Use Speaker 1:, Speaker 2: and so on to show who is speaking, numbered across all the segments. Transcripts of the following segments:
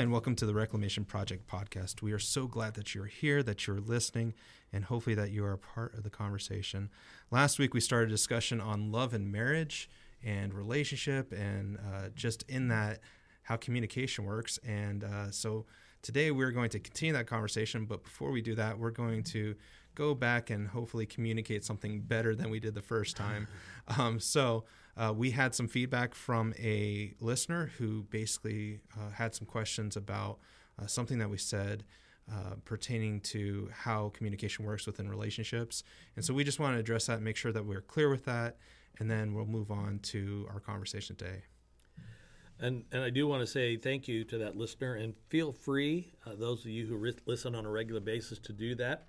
Speaker 1: Hi, and welcome to the Reclamation Project podcast. We are so glad that you're here, that you're listening, and hopefully that you are a part of the conversation. Last week, we started a discussion on love and marriage and relationship, and uh, just in that, how communication works. And uh, so today, we're going to continue that conversation. But before we do that, we're going to go back and hopefully communicate something better than we did the first time. Um, so, uh, we had some feedback from a listener who basically uh, had some questions about uh, something that we said uh, pertaining to how communication works within relationships. And so we just want to address that make sure that we're clear with that. And then we'll move on to our conversation today.
Speaker 2: And, and I do want to say thank you to that listener, and feel free, uh, those of you who re- listen on a regular basis, to do that.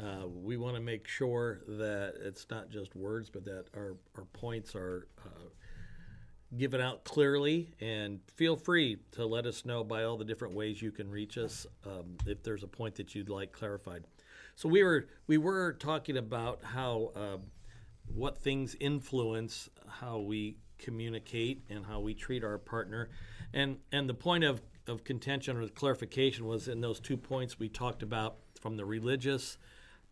Speaker 2: Uh, we want to make sure that it's not just words, but that our, our points are uh, given out clearly. And feel free to let us know by all the different ways you can reach us um, if there's a point that you'd like clarified. So we were we were talking about how uh, what things influence how we communicate and how we treat our partner, and and the point of of contention or clarification was in those two points we talked about from the religious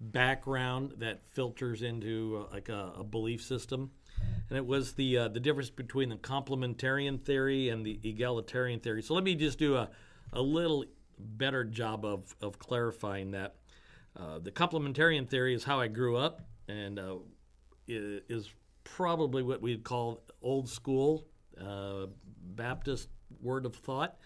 Speaker 2: background that filters into uh, like a, a, belief system, and it was the uh, the difference between the complementarian theory and the egalitarian theory. So let me just do a a little better job of of clarifying that. Uh, the complementarian theory is how I grew up, and uh, is probably what we'd call old school uh, Baptist word of thought.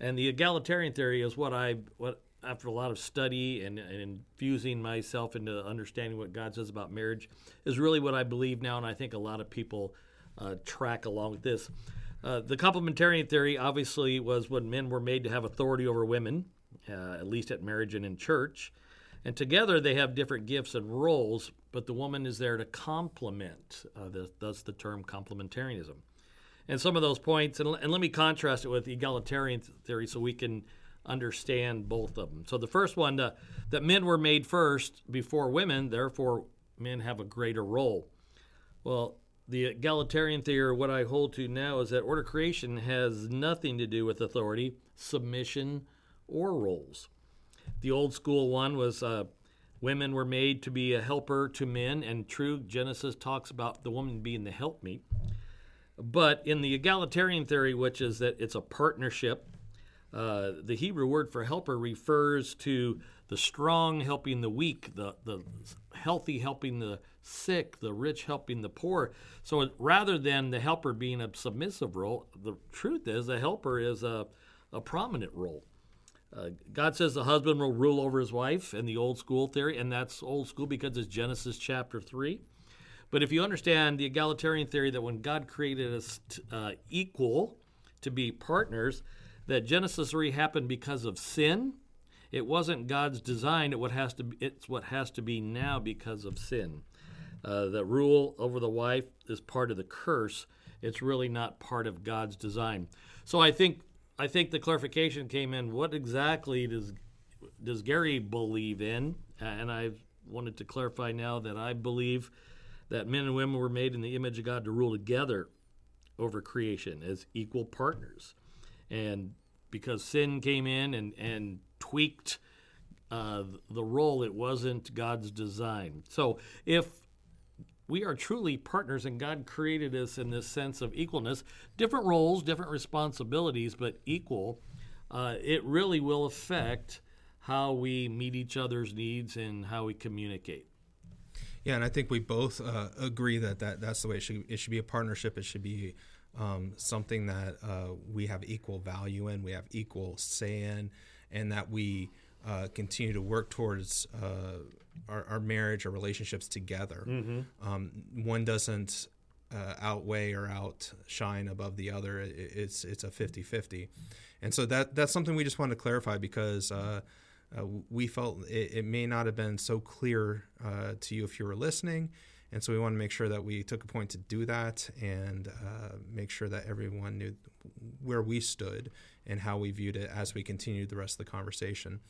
Speaker 2: And the egalitarian theory is what I what after a lot of study and, and, infusing myself into understanding what God says about marriage, is really what I believe now, and I think a lot of people uh, track along with this. Uh, the complementarian theory obviously was when men were made to have authority over women, uh, at least at marriage and in church. And together they have different gifts and roles, but the woman is there to complement. Uh, the, that's the term complementarianism. And some of those points, and, and let me contrast it with egalitarian theory so we can understand both of them. So the first one, that men were made first before women, therefore men have a greater role. Well, the egalitarian theory, what I hold to now, is that order creation has nothing to do with authority, submission, or roles. The old school one was uh, women were made to be a helper to men, and true, Genesis talks about the woman being the helpmeet. But in the egalitarian theory, which is that it's a partnership, uh, the Hebrew word for helper refers to the strong helping the weak, the, the healthy helping the sick, the rich helping the poor. So rather than the helper being a submissive role, the truth is the helper is a, a prominent role. Uh, God says the husband will rule over his wife in the old school theory, and that's old school because it's Genesis chapter 3. But if you understand the egalitarian theory that when God created us t- uh, equal to be partners, that Genesis 3 happened because of sin. It wasn't God's design. It what has to be, it's what has to be now because of sin. Uh, the rule over the wife is part of the curse. It's really not part of God's design. So I think I think the clarification came in. What exactly does does Gary believe in? Uh, and I wanted to clarify now that I believe that men and women were made in the image of God to rule together over creation as equal partners and because sin came in and and tweaked uh, the role, it wasn't God's design. So if we are truly partners and God created us in this sense of equalness, different roles, different responsibilities, but equal, uh, it really will affect how we meet each other's needs and how we communicate.
Speaker 1: Yeah, and I think we both uh, agree that, that that's the way it should. It should be a partnership. It should be um, something that uh, we have equal value in, we have equal say in, and that we uh, continue to work towards uh, our, our, marriage our relationships together. Mm-hmm. Um, one doesn't uh, outweigh or outshine above the other. It, it's it's a 50-50. And so that that's something we just wanted to clarify because uh, uh, we felt it, it, may not have been so clear to you if you were listening and so we want to make sure that we took a point to do that and uh, make sure that everyone knew where we stood and how we viewed it as we continued the rest of the conversation.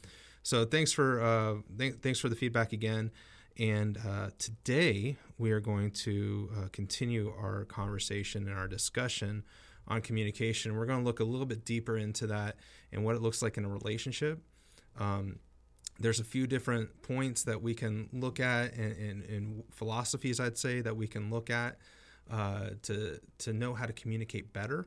Speaker 1: So thanks for uh, th- thanks for the feedback again. And uh, today we are going to uh, continue our conversation and our discussion on communication. We're going to look a little bit deeper into that and what it looks like in a relationship. Um, there's a few different points that we can look at and, and, and philosophies I'd say that we can look at uh, to to know how to communicate better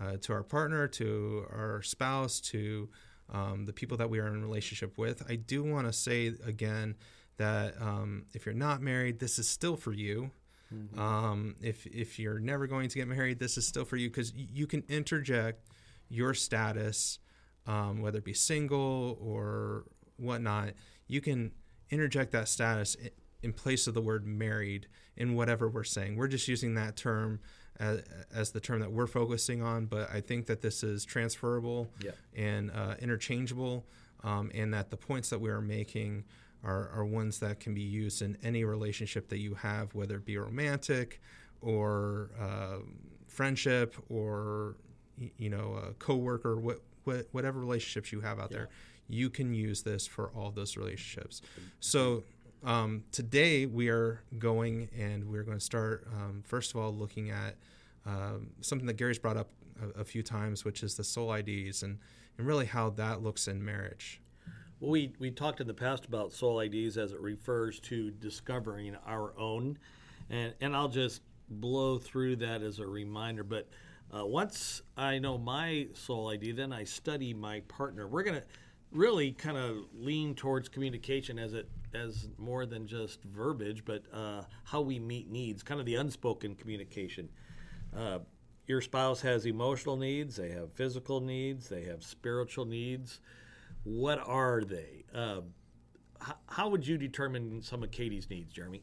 Speaker 1: uh, to our partner, to our spouse, to um, the people that we are in relationship with. I do want to say again that um, if you're not married, this is still for you. Mm-hmm. Um, if if you're never going to get married, this is still for you because you can interject your status, um, whether it be single or whatnot, you can interject that status in place of the word married in whatever we're saying. We're just using that term as, as the term that we're focusing on, but I think that this is transferable yeah. and uh, interchangeable, um, and that the points that we are making are, are ones that can be used in any relationship that you have, whether it be romantic or uh, friendship or you know a coworker, what, what, whatever relationships you have out yeah. there you can use this for all those relationships. So um, today we are going and we're going to start, um, first of all, looking at um, something that Gary's brought up a, a, few times, which is the soul IDs and, and really how that looks in marriage.
Speaker 2: Well, we, we talked in the past about soul IDs as it refers to discovering our own. And, and I'll just blow through that as a reminder. But uh, once I know my soul ID, then I study my partner. We're going to really kind of lean towards communication as it as more than just verbiage, but uh, how we meet needs, kind of the unspoken communication. Uh, your spouse has emotional needs, they have physical needs, they have spiritual needs. What are they? Uh, how, how would you determine some of Katie's needs, Jeremy?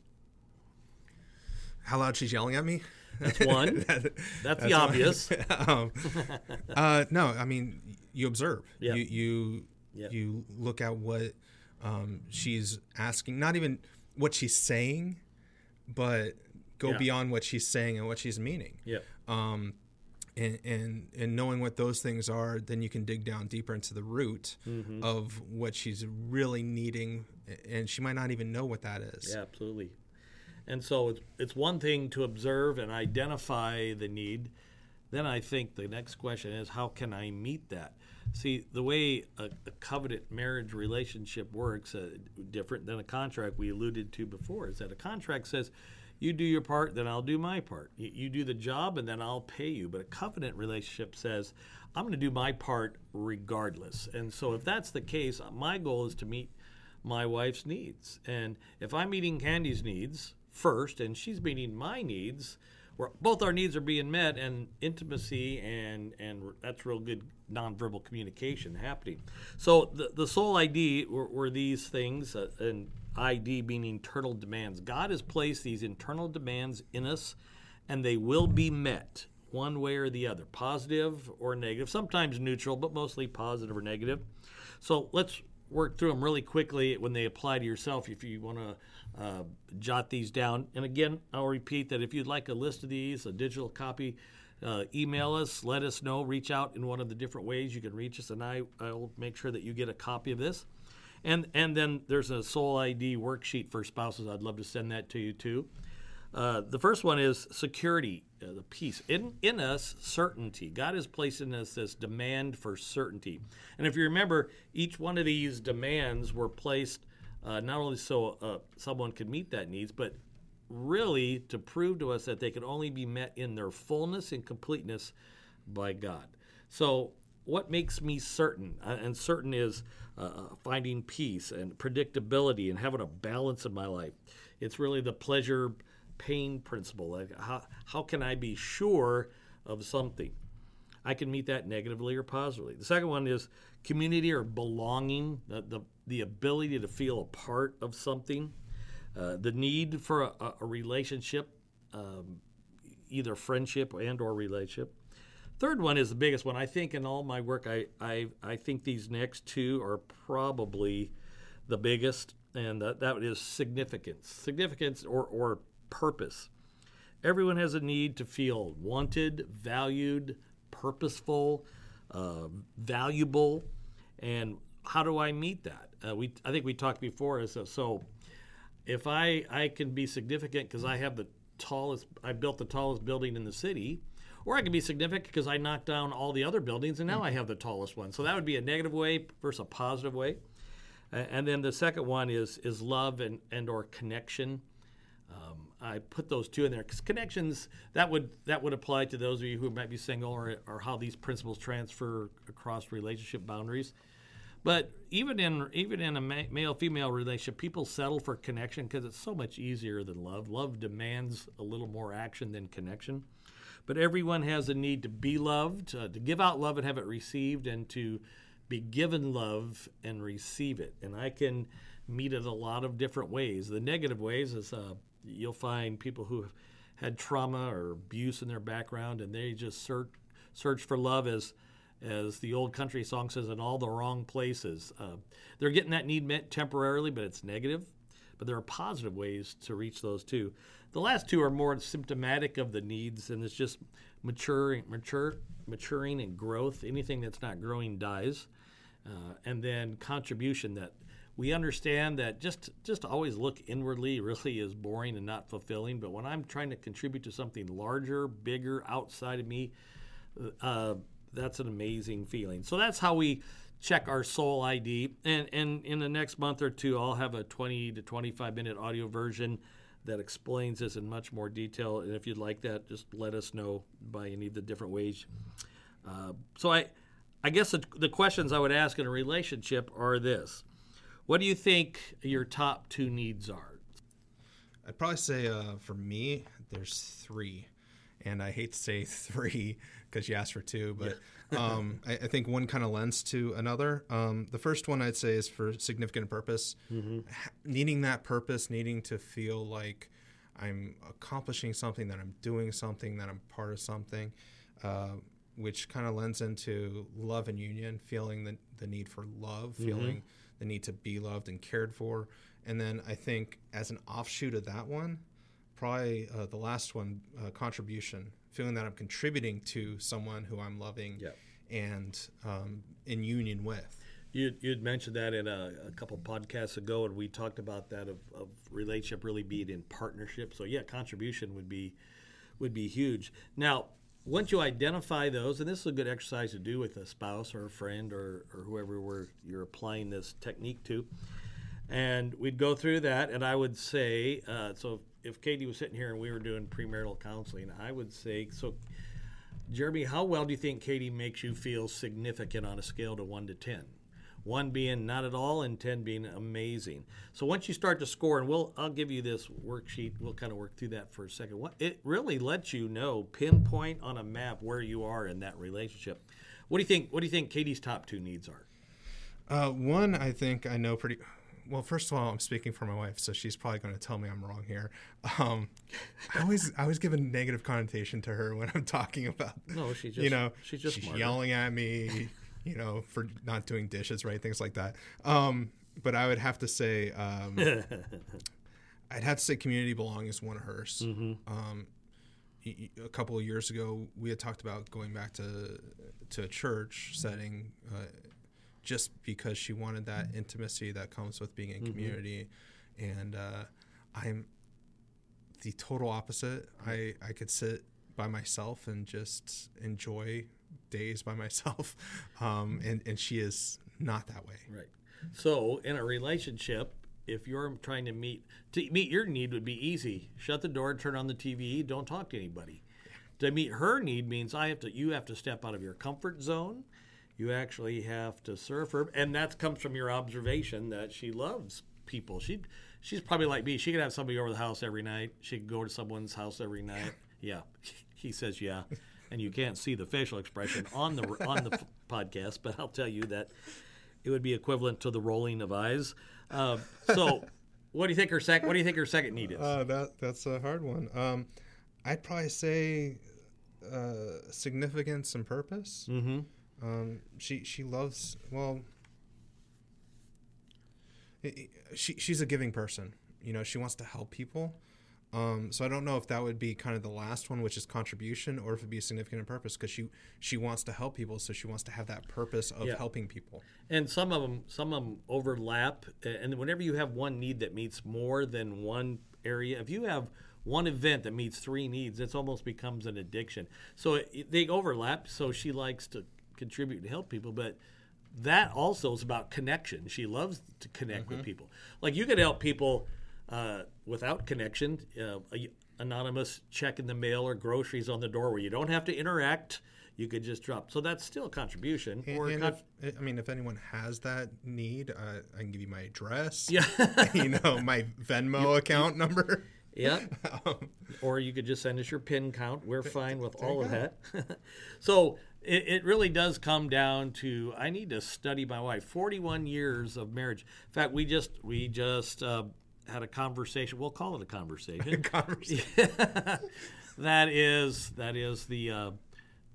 Speaker 1: How loud she's yelling at me?
Speaker 2: That's one. that, that's, that's, the obvious. um,
Speaker 1: uh, no, I mean you observe. Yep. You you Yep. You look at what um, she's asking, not even what she's saying, but go yeah. beyond what she's saying and what she's meaning.
Speaker 2: Yeah.
Speaker 1: Um, and, and and knowing what those things are, then you can dig down deeper into the root mm-hmm. of what she's really needing, and she might not even know what that is.
Speaker 2: Yeah, absolutely. And so it's it's one thing to observe and identify the need. Then I think the next question is how can I meet that? See, the way a, a covenant marriage relationship works, uh, different than a contract we alluded to before, is that a contract says, you do your part, then I'll do my part. You, you do the job, and then I'll pay you. But a covenant relationship says, I'm going to do my part regardless. And so, if that's the case, my goal is to meet my wife's needs. And if I'm meeting Candy's needs first, and she's meeting my needs, where both our needs are being met and intimacy and and that's real good nonverbal communication happening. So the, the soul ID were, were these things, uh, and ID meaning internal demands. God has placed these internal demands in us, and they will be met one way or the other, positive or negative, sometimes neutral, but mostly positive or negative. So let's work through them really quickly when they apply to yourself if you want to uh, jot these down. And again, I'll repeat that if you'd like a list of these, a digital copy, uh, email us, let us know, reach out in one of the different ways you can reach us, and I, I'll make sure that you get a copy of this. And, and then there's a Soul ID worksheet for spouses. I'd love to send that to you too. Uh, the first one is security, uh, the peace. In, in us, certainty. God has placed in us this demand for certainty. And if you remember, each one of these demands were placed uh, not only so uh, someone could meet that needs, but really to prove to us that they can only be met in their fullness and completeness by God. So, what makes me certain? Uh, and certain is uh, uh, finding peace and predictability and having a balance in my life. It's really the pleasure pain principle. Like how, how can I be sure of something? I can meet that negatively or positively. The second one is community or belonging, the, the, the ability to feel a part of something. Uh, the need for a, a relationship, um, either friendship and or relationship. Third one is the biggest one. I think in all my work, I, I, I think these next two are probably the biggest, and that, that is significance. Significance or, or purpose. Everyone has a need to feel wanted, valued, purposeful, uh, valuable, and how do I meet that? Uh, we, I think we talked before. So, so if I I can be significant because I have the tallest. I built the tallest building in the city, or I can be significant because I knocked down all the other buildings and now I have the tallest one. So that would be a negative way versus a positive way. And then the second one is is love and and or connection. Um, I put those two in there because connections that would that would apply to those of you who might be single or, or how these principles transfer across relationship boundaries. But even in even in a male female relationship, people settle for connection because it's so much easier than love. Love demands a little more action than connection. But everyone has a need to be loved, uh, to give out love and have it received, and to be given love and receive it. And I can meet it a lot of different ways. The negative ways is uh, you'll find people who have had trauma or abuse in their background, and they just search search for love as as the old country song says, in all the wrong places. Uh, they're getting that need met temporarily, but it's negative. But there are positive ways to reach those too. The last two are more symptomatic of the needs, and it's just maturing, mature, maturing and growth. Anything that's not growing dies. Uh, and then contribution that we understand that just just always look inwardly really is boring and not fulfilling. But when I'm trying to contribute to something larger, bigger, outside of me, uh, that's an amazing feeling. So that's how we check our soul ID. And and in the next month or two, I'll have a 20 to 25 minute audio version that explains this in much more detail. And if you'd like that, just let us know by any of the different ways. Uh, so I, I guess the, the questions I would ask in a relationship are this: What do you think your top two needs are?
Speaker 1: I'd probably say uh, for me, there's three and I hate to say three because you asked for two, but um, I, I, think one kind of lends to another. Um, the first one I'd say is for significant purpose, mm-hmm. needing that purpose, needing to feel like I'm accomplishing something, that I'm doing something, that I'm part of something, uh, which kind of lends into love and union, feeling the, the need for love, mm-hmm. feeling the need to be loved and cared for. And then I think as an offshoot of that one, probably uh, the last one, uh, contribution, feeling that I'm contributing to someone who I'm loving yep. and um, in union with.
Speaker 2: You you'd mentioned that in a, a, couple podcasts ago, and we talked about that of, of relationship really being in partnership. So yeah, contribution would be would be huge. Now, once you identify those, and this is a good exercise to do with a spouse or a friend or, or whoever we're, you're applying this technique to, and we'd go through that, and I would say, uh, so if Katie was sitting here and we were doing premarital counseling, I would say, so Jeremy, how well do you think Katie makes you feel significant on a scale to one to 10? One being not at all, and 10 being amazing. So once you start to score, and we'll, I'll give you this worksheet, we'll kind of work through that for a second. What, it really lets you know, pinpoint on a map where you are in that relationship. What do you think? What do you think Katie's top two needs are?
Speaker 1: Uh, one, I think I know pretty well, first of all, I'm speaking for my wife, so she's probably going to tell me I'm wrong here. Um, I always, I always give a negative connotation to her when I'm talking about.
Speaker 2: No, she just, you know, she's just she's
Speaker 1: yelling at me, you know, for not doing dishes, right, things like that. Um, but I would have to say, um, I'd have to say, community belonging is one of hers. Mm-hmm. Um, a couple of years ago, we had talked about going back to to a church setting. Uh, just because she wanted that intimacy that comes with being in mm-hmm. community. And uh, I'm the total opposite. I, I could sit by myself and just enjoy days by myself. Um, and, and she is not that way.
Speaker 2: Right. So in a relationship, if you're trying to meet to meet your need would be easy. Shut the door, turn on the TV, don't talk to anybody. To meet her need means I have to you have to step out of your comfort zone you actually have to serve her, and that comes from your observation that she loves people. She she's probably like me. She could have somebody over the house every night. She could go to someone's house every night. Yeah, he says yeah, and you can't see the facial expression on the on the podcast, but I'll tell you that it would be equivalent to the rolling of eyes. Uh, so, what do you think her second? What do you think her second need is?
Speaker 1: Uh, that that's a hard one. Um, I'd probably say uh, significance and purpose. Mm-hmm. Um, she she loves well. she she's a giving person. You know, she wants to help people. Um, so I don't know if that would be kind of the last one, which is contribution, or if it'd be significant in purpose because she she wants to help people, so she wants to have that purpose of yeah. helping people.
Speaker 2: And some of them some of them overlap, and whenever you have one need that meets more than one area, if you have one event that meets three needs, it almost becomes an addiction. So it, they overlap. So she likes to contribute and help people, but that also is about connection. She loves to connect with people. Like you could help people uh, without connection, uh, a, anonymous check in the mail or groceries on the door where you don't have to interact. You could just drop. So that's still a contribution.
Speaker 1: And,
Speaker 2: or
Speaker 1: and
Speaker 2: con-
Speaker 1: if, I mean, if anyone has that need, uh, I can give you my address.
Speaker 2: Yeah.
Speaker 1: you know, my Venmo account number.
Speaker 2: yeah.
Speaker 1: Um,
Speaker 2: or you could just send us your pin count. We're fine with all
Speaker 1: you
Speaker 2: of that. so it, it really does come down to I need to study my wife. Forty-one years of marriage. In fact, we just we just uh, had a conversation. We'll call it a conversation.
Speaker 1: conversation.
Speaker 2: that is that is the uh,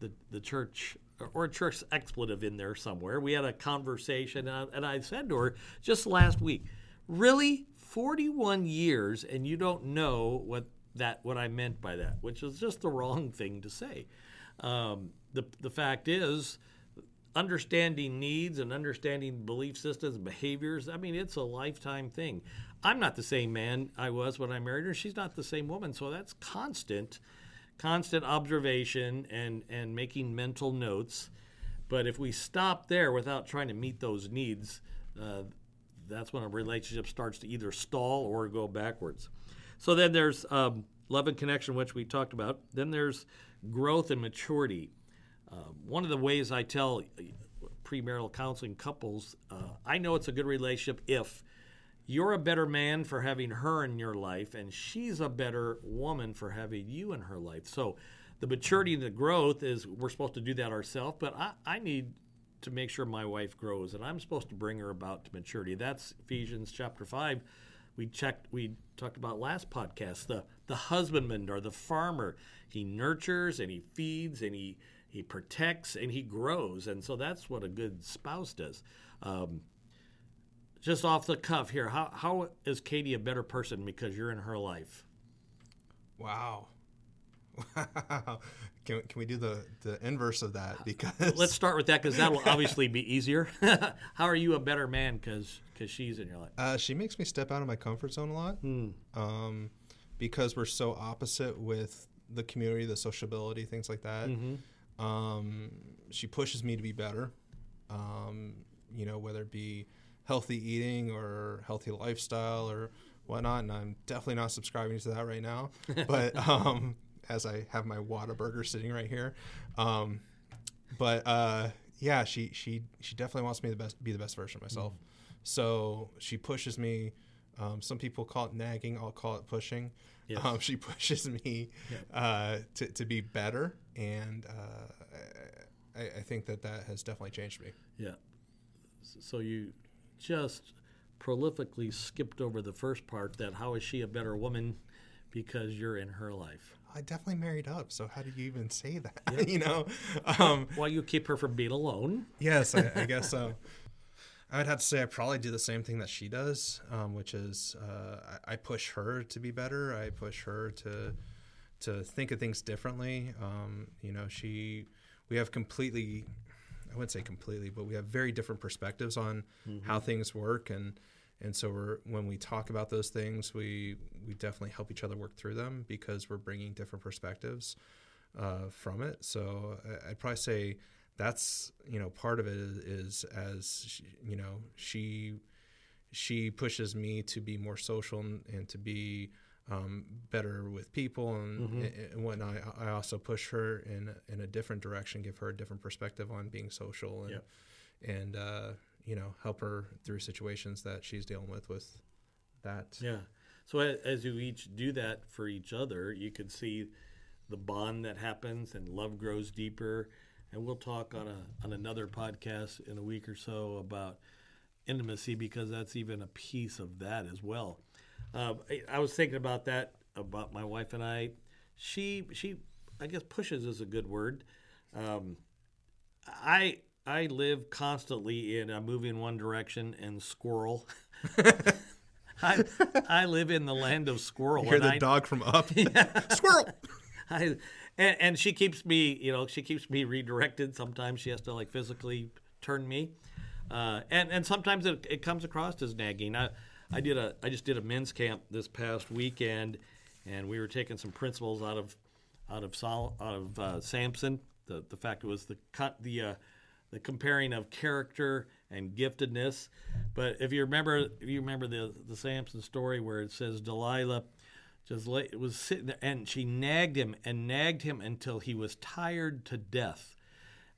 Speaker 2: the the church or a church expletive in there somewhere. We had a conversation, uh, and I said to her just last week, "Really, forty-one years, and you don't know what that what I meant by that, which is just the wrong thing to say." Um, the the fact is. Understanding needs and understanding belief systems behaviors, I mean, it's a lifetime thing. I'm not the same man I was when I married her. She's not the same woman. So that's constant constant observation and and making mental notes. But if we stop there without trying to meet those needs, uh, that's when a relationship starts to either stall or go backwards. So then there's um, love and connection, which we talked about. Then there's growth and maturity. Uh, one of the ways I tell premarital counseling couples, uh, I know it's a good relationship if you're a better man for having her in your life, and she's a better woman for having you in her life. So the maturity and the growth is we're supposed to do that ourselves, but I, I need to make sure my wife grows, and I'm supposed to bring her about to maturity. That's Ephesians chapter 5. We checked, we talked about last podcast the, the husbandman or the farmer. He nurtures and he feeds and he, he protects and he grows. And so that's what a good spouse does. Um, just off the cuff here, how, how is Katie a better person because you're in her life?
Speaker 1: Wow. Wow. Can, can we do the, the inverse of that? Because
Speaker 2: Let's start with that because that'll obviously be easier. how are you a better man because because she's in your life?
Speaker 1: uh, she makes me step out of my comfort zone a lot. Um, because we're so opposite with the community, the sociability, things like that. Um, she pushes me to be better. Um, you know, whether it be healthy eating or healthy lifestyle or whatnot. And I'm definitely not subscribing to that right now. But um, as I have my Whataburger sitting right here, um, but uh, yeah, she she she definitely wants me to best be the best version of myself. So she pushes me. Um, some people call it nagging. I'll call it pushing.
Speaker 2: Yes.
Speaker 1: Um, she pushes me uh, to, to be better, and uh, I, I think that that has definitely changed me.
Speaker 2: Yeah. So you just prolifically skipped over the first part that how is she a better woman because you're in her life?
Speaker 1: I definitely married up, so how do you even say that? you know, um,
Speaker 2: Well, you keep her from being alone.
Speaker 1: yes, I, I guess so. I would have to say I probably do the same thing that she does, um, which is uh, I, I push her to be better. I push her to to think of things differently. Um, you know, she we have completely I wouldn't say completely, but we have very different perspectives on how things work and and so we're when we talk about those things, we we definitely help each other work through them because we're bringing different perspectives uh, from it. So I- I'd probably say that's you know part of it is, is as she, you know she she pushes me to be more social and, and to be um, better with people and, and whatnot. I, I also push her in in a different direction, give her a different perspective on being social and and uh, you know help her through situations that she's dealing with with that.
Speaker 2: Yeah. So as you each do that for each other, you can see the bond that happens and love grows deeper. And we'll talk on a on another podcast in a week or so about intimacy because that's even a piece of that as well. Um, I, I was thinking about that about my wife and I. She she I guess pushes is a good word. Um, I I live constantly in a move in one direction and squirrel. I I live in the land of squirrel.
Speaker 1: Hear
Speaker 2: and
Speaker 1: the
Speaker 2: I,
Speaker 1: dog from up, squirrel.
Speaker 2: I, and, and she keeps me, you know, she keeps me redirected. Sometimes she has to like physically turn me, uh, and and sometimes it, it comes across as nagging. I I did a I just did a men's camp this past weekend, and we were taking some principles out of out of Saul, out of uh, Samson. The the fact it was the cut the uh, the comparing of character and giftedness. But if you remember, if you remember the the Samson story where it says Delilah just lay, was sitting there and she nagged him and nagged him until he was tired to death.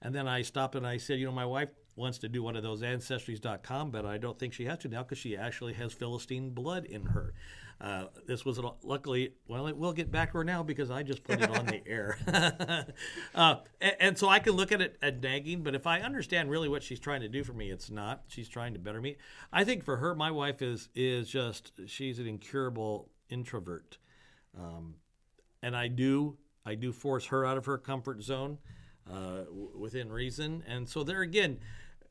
Speaker 2: And then I stopped and I said, you know, my wife wants to do one of those ancestries.com, but I don't think she has to now because she actually has Philistine blood in her. Uh, this was luckily, well, it will get back to her now because I just put it on the air. uh, and, and, so I can look at it at nagging, but if I understand really what she's trying to do for me, it's not. She's trying to better me. I think for her, my wife is is just she's an incurable introvert, um, and I do I do force her out of her comfort zone uh, w- within reason. And so there again,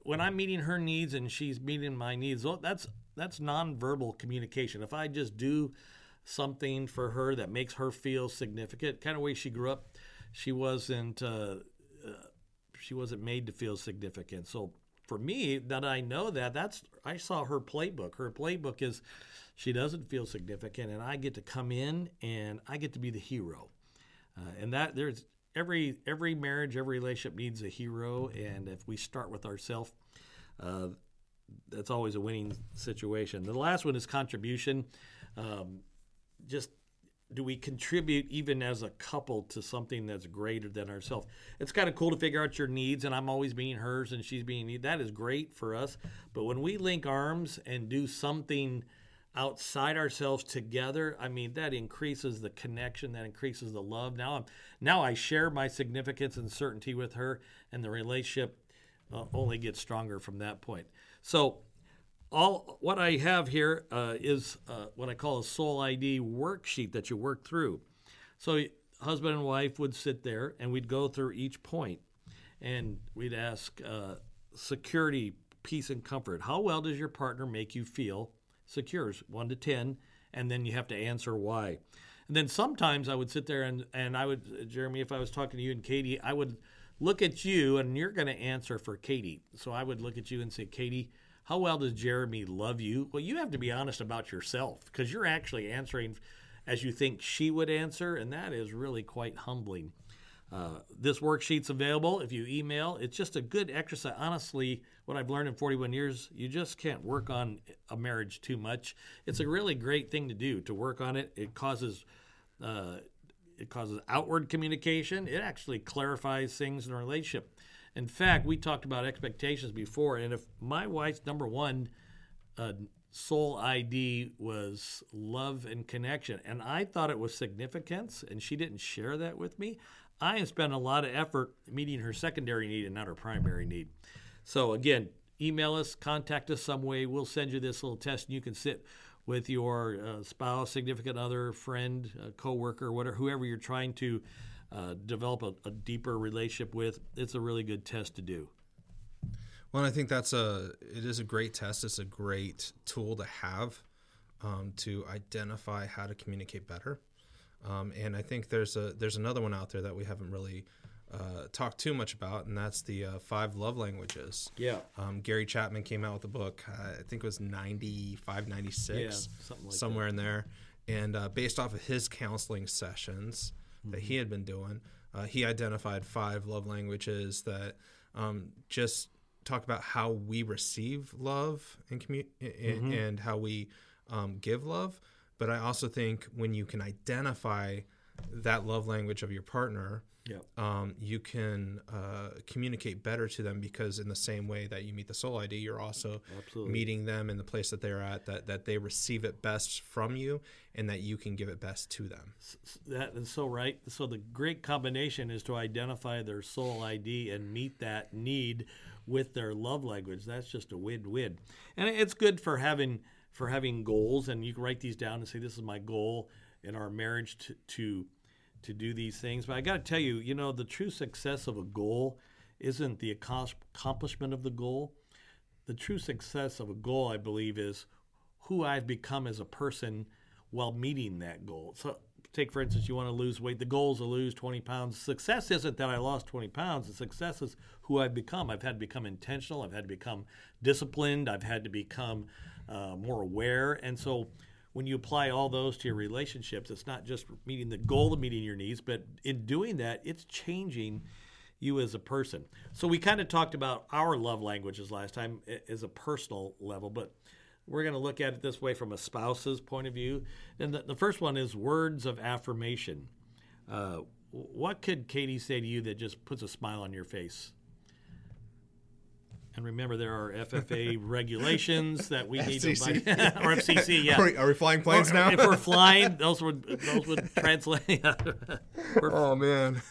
Speaker 2: when I'm meeting her needs and she's meeting my needs, that's that's nonverbal communication. If I just do something for her that makes her feel significant, kind of way she grew up, she wasn't uh, uh, she wasn't made to feel significant. So for me, that I know that that's I saw her playbook. Her playbook is she doesn't feel significant, and I get to come in and I get to be the hero. Uh, and that there's every every marriage, every relationship needs a hero, and if we start with ourselves. Uh, that's always a winning situation. The last one is contribution. Um, just do we contribute even as a couple to something that's greater than ourselves? It's kind of cool to figure out your needs, and I'm always being hers and she's being me. That is great for us. But when we link arms and do something outside ourselves together, I mean that increases the connection, that increases the love. Now I'm now I share my significance and certainty with her, and the relationship uh, only gets stronger from that point. So, all what I have here uh, is uh, what I call a soul ID worksheet that you work through. So, husband and wife would sit there and we'd go through each point and we'd ask uh, security, peace, and comfort. How well does your partner make you feel secure? One to 10. And then you have to answer why. And then sometimes I would sit there and, and I would, Jeremy, if I was talking to you and Katie, I would look at you and you're going to answer for Katie. So I would look at you and say, Katie, how well does Jeremy love you? Well, you have to be honest about yourself because you're actually answering as you think she would answer, and that is really quite humbling. Uh, this worksheet's available if you email. It's just a good exercise. Honestly, what I've learned in 41 years, you just can't work on a marriage too much. It's a really great thing to do to work on it. It causes uh, it causes outward communication. It actually clarifies things in a relationship. In fact, we talked about expectations before, and if my wife's number one uh, soul ID was love and connection, and I thought it was significance, and she didn't share that with me, I have spent a lot of effort meeting her secondary need and not her primary need. So again, email us, contact us some way. We'll send you this little test, and you can sit with your uh, spouse, significant other, friend, uh, coworker, whatever, whoever you're trying to uh, develop a, a, deeper relationship with. It's a really good test to do.
Speaker 1: Well, I think that's a it is a great test. It's a great tool to have um, to identify how to communicate better. Um, and I think there's a there's another one out there that we haven't really uh, talk too much about, and that's the uh, five love languages.
Speaker 2: Yeah.
Speaker 1: Um, Gary Chapman came out with a book, uh, I think it was 95, 96,
Speaker 2: yeah, like
Speaker 1: somewhere
Speaker 2: that.
Speaker 1: in there. And uh, based off of his counseling sessions mm-hmm. that he had been doing, uh, he identified five love languages that um, just talk about how we receive love and, commu- mm-hmm. and how we um, give love. But I also think when you can identify that love language of your partner,
Speaker 2: Yep.
Speaker 1: Um, you can uh, communicate better to them because in the same way that you meet the soul ID, you're also
Speaker 2: Absolutely.
Speaker 1: meeting them in the place that they're at, that, that they receive it best from you and that you can give it best to them.
Speaker 2: That is so right. So the great combination is to identify their soul ID and meet that need with their love language. That's just a win-win. And it's good for having for having goals and you can write these down and say this is my goal in our marriage to, to to do these things. But I got to tell you, you know, the true success of a goal isn't the accomplishment of the goal. The true success of a goal, I believe, is who I've become as a person while meeting that goal. So, take for instance, you want to lose weight. The goal is to lose 20 pounds. Success isn't that I lost 20 pounds. The success is who I've become. I've had to become intentional. I've had to become disciplined. I've had to become uh, more aware. And so, when you apply all those to your relationships, it's not just meeting the goal of meeting your needs, but in doing that, it's changing you as a person. So we kind of talked about our love languages last time as a personal level, but we're going to look at it this way from a spouse's point of view. And the, the first one is words of affirmation. Uh, what could Katie say to you that just puts a smile on your face? And remember, there are FFA regulations that we need to
Speaker 1: FCC.
Speaker 2: or FCC. Yeah,
Speaker 1: Are we, are we flying planes
Speaker 2: Or-
Speaker 1: now?
Speaker 2: If we're flying, those would those would translate.
Speaker 1: Oh man.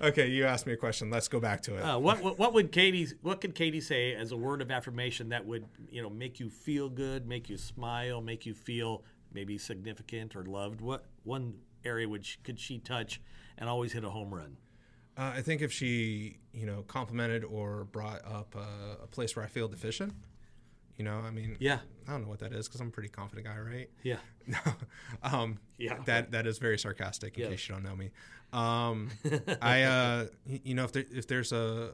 Speaker 1: okay, you asked me a question. Let's go back to it.
Speaker 2: uh, what, what what would Katie what could Katie say as a word of affirmation that would you know make you feel good, make you smile, make you feel maybe significant or loved? What one area would she, could she touch and always hit a home run?
Speaker 1: Uh, I think if she, you know, complimented or brought up a, a place where I feel deficient, you know, I mean,
Speaker 2: Yeah,
Speaker 1: I don't know what that is because I'm a pretty confident guy, right?
Speaker 2: yeah,
Speaker 1: um,
Speaker 2: Yeah.
Speaker 1: That that is very sarcastic. In
Speaker 2: Yeah.
Speaker 1: case you don't know me, um, I, uh, you know, if there, if there's a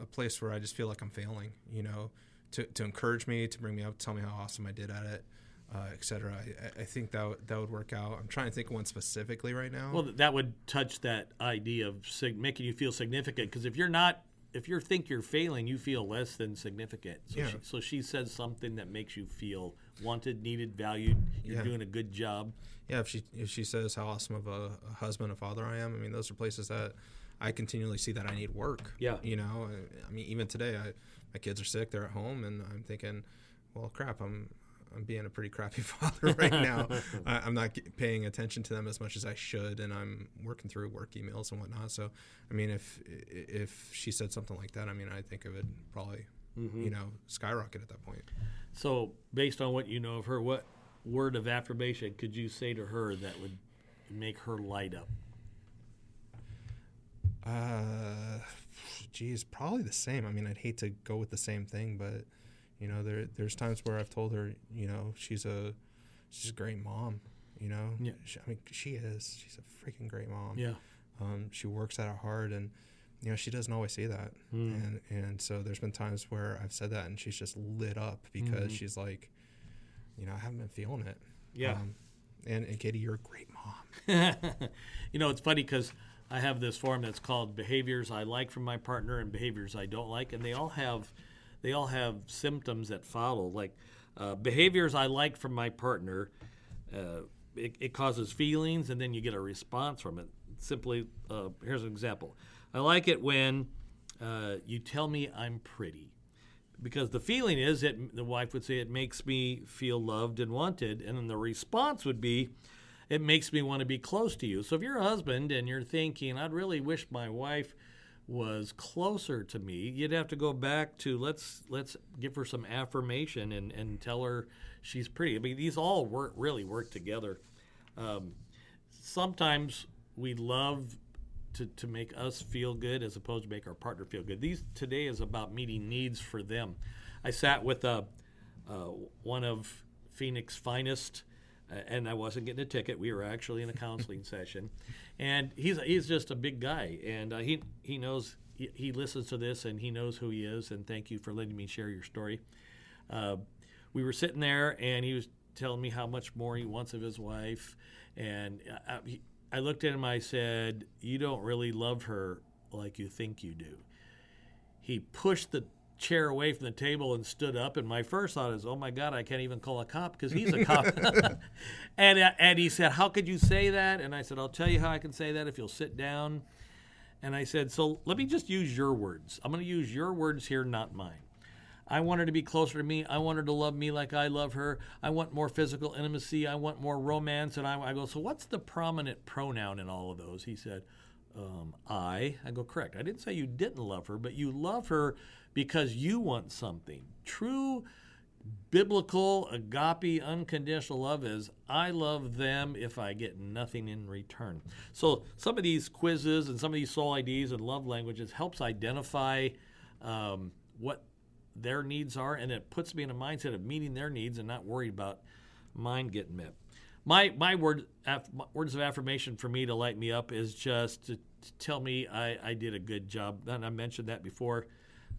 Speaker 1: a place where I just feel like I'm failing, you know, to, to encourage me, to bring me up, tell me how awesome I did at it, uh, et cetera. I, I think that would- that would work out. I'm trying to think of one specifically right now.
Speaker 2: Well, that would touch that idea of sig- making you feel significant. Because if you're not, if you think you're failing, you feel less than significant. So,
Speaker 1: Yeah.
Speaker 2: she, so she says something that makes you feel wanted, needed, valued. You're
Speaker 1: Yeah.
Speaker 2: doing a good job.
Speaker 1: yeah, if she if she says how awesome of a, a husband, a father I am, I mean, those are places that I continually see that I need work.
Speaker 2: Yeah.
Speaker 1: you know, I, I mean, even today, I my kids are sick, they're at home, and I'm thinking, well, crap, I'm I'm being a pretty crappy father right now. I, I'm not get, paying attention to them as much as I should, and I'm working through work emails and whatnot. So, I mean, if if she said something like that, I mean, I think it would probably, you know, skyrocket at that point.
Speaker 2: So, based on what you know of her, what word of affirmation could you say to her that would make her light up?
Speaker 1: Uh, geez, probably the same. I mean, I'd hate to go with the same thing, but you know, there there's times where I've told her, you know, she's a she's a great mom. You know,
Speaker 2: Yeah.
Speaker 1: She, I mean, she is. She's a freaking great mom.
Speaker 2: Yeah.
Speaker 1: Um, she works at it hard, and you know, she doesn't always say that.
Speaker 2: Hmm.
Speaker 1: And and so there's been times where I've said that, and she's just lit up because she's like, you know, I haven't been feeling it.
Speaker 2: Yeah.
Speaker 1: Um, and, and Katie, you're a great mom.
Speaker 2: you know, it's funny because I have this form that's called behaviors I like from my partner and behaviors I don't like, and they all have they all have symptoms that follow. Like uh, behaviors I like from my partner, uh, it, it causes feelings, and then you get a response from it. Simply, uh, here's an example. I like it when uh, you tell me I'm pretty because the feeling is that the wife would say it makes me feel loved and wanted and then the response would be it makes me want to be close to you so if you're a husband and you're thinking i'd really wish my wife was closer to me you'd have to go back to let's let's give her some affirmation and and tell her she's pretty i mean these all work really work together um, sometimes we love to, to make us feel good as opposed to make our partner feel good. These today is about meeting needs for them. I sat with uh, uh, one of Phoenix finest, uh, and I wasn't getting a ticket. We were actually in a counseling session, and he's he's just a big guy, and uh, he he knows he, he listens to this and he knows who he is. And thank you for letting me share your story. Uh, we were sitting there, and he was telling me how much more he wants of his wife, and I, I- I looked at him. I said, "You don't really love her like you think you do." He pushed the chair away from the table and stood up. And my first thought is, "Oh my God, I can't even call a cop because he's a cop." and uh, and he said, "How could you say that?" And I said, "I'll tell you how I can say that if you'll sit down." And I said, "So let me just use your words. I'm going to use your words here, not mine." I want her to be closer to me. I want her to love me like I love her. I want more physical intimacy. I want more romance. And I, I go, so what's the prominent pronoun in all of those? He said, um, I. I go, correct. I didn't say you didn't love her, but you love her because you want something. True biblical, agape, unconditional love is I love them if I get nothing in return. So some of these quizzes and some of these soul IDs and love languages helps identify um, what their needs are, and it puts me in a mindset of meeting their needs and not worried about mine getting met. My my word aff, words of affirmation for me to light me up is just to, to tell me I, I did a good job. And I mentioned that before.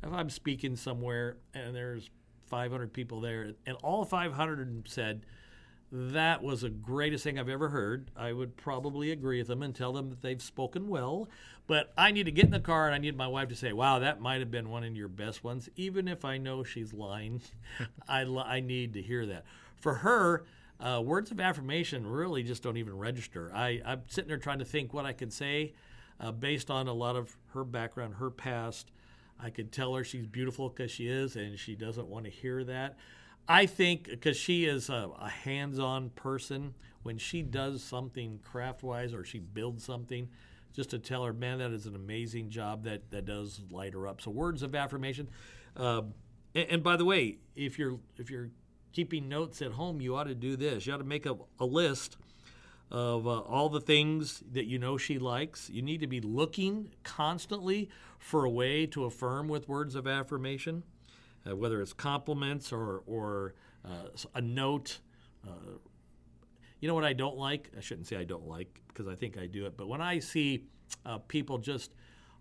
Speaker 2: If I'm speaking somewhere and there's 500 people there, and all 500 said, that was the greatest thing I've ever heard. I would probably agree with them and tell them that they've spoken well. But I need to get in the car and I need my wife to say, wow, that might have been one of your best ones. Even if I know she's lying, I, I need to hear that. For her, uh, words of affirmation really just don't even register. I, I'm sitting there trying to think what I can say uh, based on a lot of her background, her past. I could tell her she's beautiful because she is, and she doesn't want to hear that. I think because she is a, a hands on person, when she does something craft wise or she builds something, just to tell her, man, that is an amazing job that, that does light her up. So, words of affirmation. Uh, and, and, by the way, if you're if you're keeping notes at home, you ought to do this. You ought to make a, a list of uh, all the things that you know she likes. You need to be looking constantly for a way to affirm with words of affirmation, uh, whether it's compliments or, or uh, a note. Uh, you know what I don't like? I shouldn't say I don't like because I think I do it, but when I see uh, people just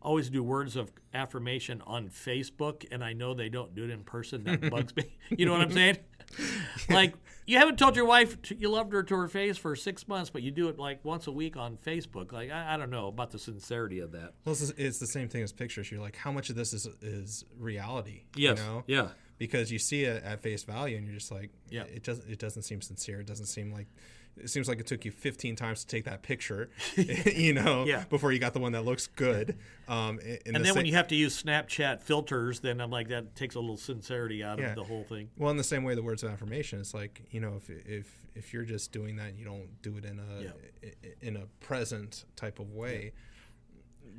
Speaker 2: always do words of affirmation on Facebook, and I know they don't do it in person. That bugs me. You know what I'm saying? like you haven't told your wife you loved her to her face for six months, but you do it like once a week on Facebook. Like I, I don't know about the sincerity of that.
Speaker 1: Well, it's, it's, the same thing as pictures. You're like, how much of this is is reality?
Speaker 2: Yes.
Speaker 1: You know?
Speaker 2: Yeah.
Speaker 1: Because you see it at face value, and you're just like, yeah, it doesn't it doesn't seem sincere. It doesn't seem like it seems like it took you 15 times to take that picture, you know,
Speaker 2: yeah.
Speaker 1: before you got the one that looks good.
Speaker 2: Um, and the then sa- when you have to use Snapchat filters, then I'm like, that takes a little sincerity out yeah. of the whole thing.
Speaker 1: Well, in the same way, the words of affirmation, it's like, you know, if, if, if you're just doing that, you don't do it in a, yeah. in a present type of way. Yeah.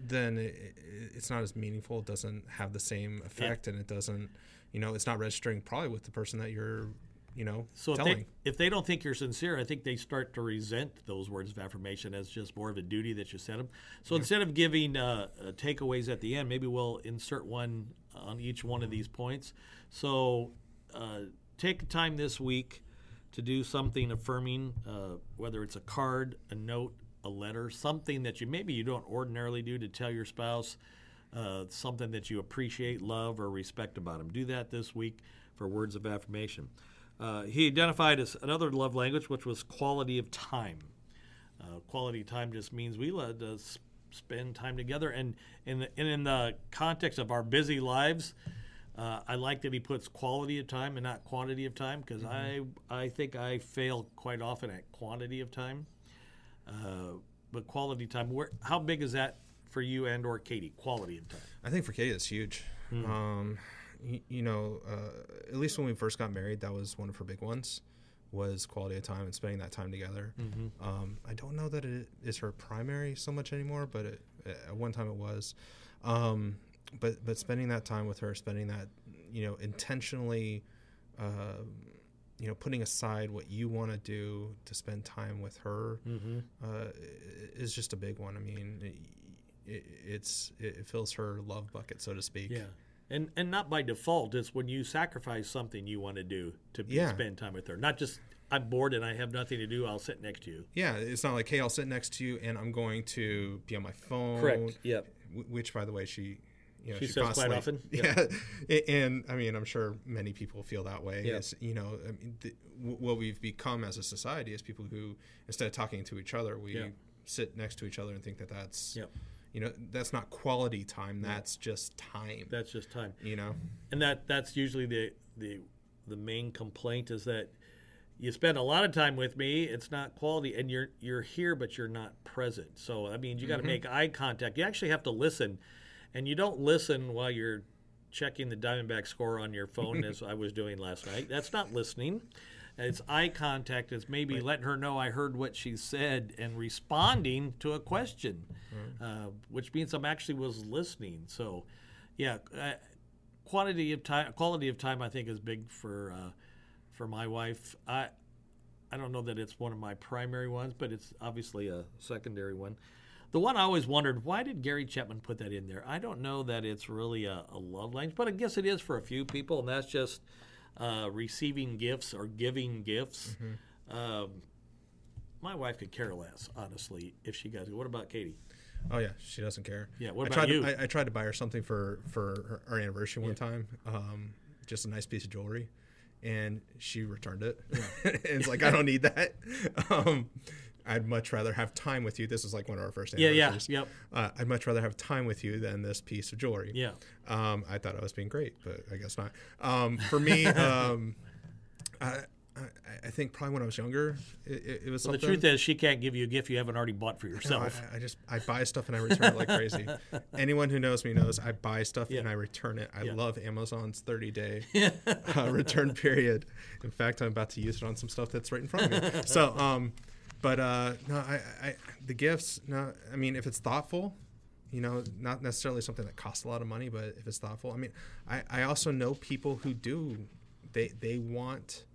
Speaker 1: Then it, it's not as meaningful. It doesn't have the same effect, and it doesn't, you know, it's not registering probably with the person that you're you know,
Speaker 2: so
Speaker 1: telling.
Speaker 2: If they, if they don't think you're sincere, I think they start to resent those words of affirmation as just more of a duty that you send them. So yeah. instead of giving uh, uh, takeaways at the end, maybe we'll insert one on each one of these points. So uh, take time this week to do something affirming, uh, whether it's a card, a note, a letter, something that you maybe you don't ordinarily do to tell your spouse. Uh, something that you appreciate, love, or respect about them. Do that this week for words of affirmation. Uh, he identified as another love language, which was quality of time. Uh, quality time just means we let us spend time together, and in the, and in the context of our busy lives, uh, I like that he puts quality of time and not quantity of time because mm-hmm. I I think I fail quite often at quantity of time, uh, but quality time. Where how big is that for you and or Katie? Quality of time.
Speaker 1: I think for Katie it's huge. Mm-hmm. Um, you, know, uh, at least when we first got married, that was one of her big ones was quality of time and spending that time together. Mm-hmm. Um, I don't know that it is her primary so much anymore, but it, at one time it was. Um, but but spending that time with her, spending that you know intentionally, uh, you know, putting aside what you want to do to spend time with her mm-hmm. uh, is just a big one. I mean, it, it, it's it fills her love bucket, so to speak.
Speaker 2: Yeah and and not by default. It's when you sacrifice something you want to do to yeah. spend time with her, not just I'm bored and I have nothing to do. I'll sit next to you.
Speaker 1: Yeah, it's not like hey, I'll sit next to you and I'm going to be on my phone.
Speaker 2: Correct. Yep.
Speaker 1: Which, by the way, she. You know,
Speaker 2: she, she says quite often.
Speaker 1: Yeah, and I mean, I'm sure many people feel that way. Is, you know, I mean, the, what we've become as a society is people who, instead of talking to each other, we yep. sit next to each other and think that that's
Speaker 2: yep
Speaker 1: you know that's not quality time that's just time
Speaker 2: that's just time.
Speaker 1: you know?
Speaker 2: And that that's usually the the the main complaint is that you spend a lot of time with me it's not quality and you're you're here but you're not present. So i mean you got to mm-hmm. make eye contact. You actually have to listen and you don't listen while you're checking the diamondback score on your phone as i was doing last night. That's not listening it's eye contact. It's maybe right. letting her know I heard what she said and responding to a question, mm-hmm. uh, which means I'm actually was listening. So, yeah, uh, quantity of time, quality of time, I think is big for uh, for my wife. I I don't know that it's one of my primary ones, but it's obviously a secondary one. The one I always wondered, why did Gary Chapman put that in there? I don't know that it's really a, a love language, but I guess it is for a few people, and that's just uh, receiving gifts or giving gifts. Mm-hmm. Um, my wife could care less, honestly, if she got it. What about Katie?
Speaker 1: Oh yeah, she doesn't care.
Speaker 2: Yeah. What
Speaker 1: I
Speaker 2: about
Speaker 1: you? To, I, I, tried to buy her something for for her, our anniversary one yeah. time, um, just a nice piece of jewelry, and she returned it. and it's like I don't need that. Um, I'd much rather have time with you. This is like one of our first
Speaker 2: Yeah, yeah,
Speaker 1: anniversaries.
Speaker 2: yep.
Speaker 1: Uh, I'd much rather have time with you than this piece of jewelry.
Speaker 2: Yeah.
Speaker 1: Um, I thought I was being great, but I guess not. Um, for me, um, I, I, I think probably when I was younger, it, it, was
Speaker 2: The
Speaker 1: something.
Speaker 2: truth is, she can't give you a gift you haven't already bought for
Speaker 1: No,
Speaker 2: yourself.
Speaker 1: I, I just I buy stuff and I return it like crazy. Anyone who knows me knows I buy stuff
Speaker 2: Yeah.
Speaker 1: and I return it. I
Speaker 2: Yeah.
Speaker 1: love Amazon's 30 day uh, return period. In fact, I'm about to use it on some stuff that's right in front of me. So, um, but uh, no, I, I the gifts. No, I mean if it's thoughtful, you know, not necessarily something that costs a lot of money, but if it's thoughtful, I mean, I, I also know people who do. They they want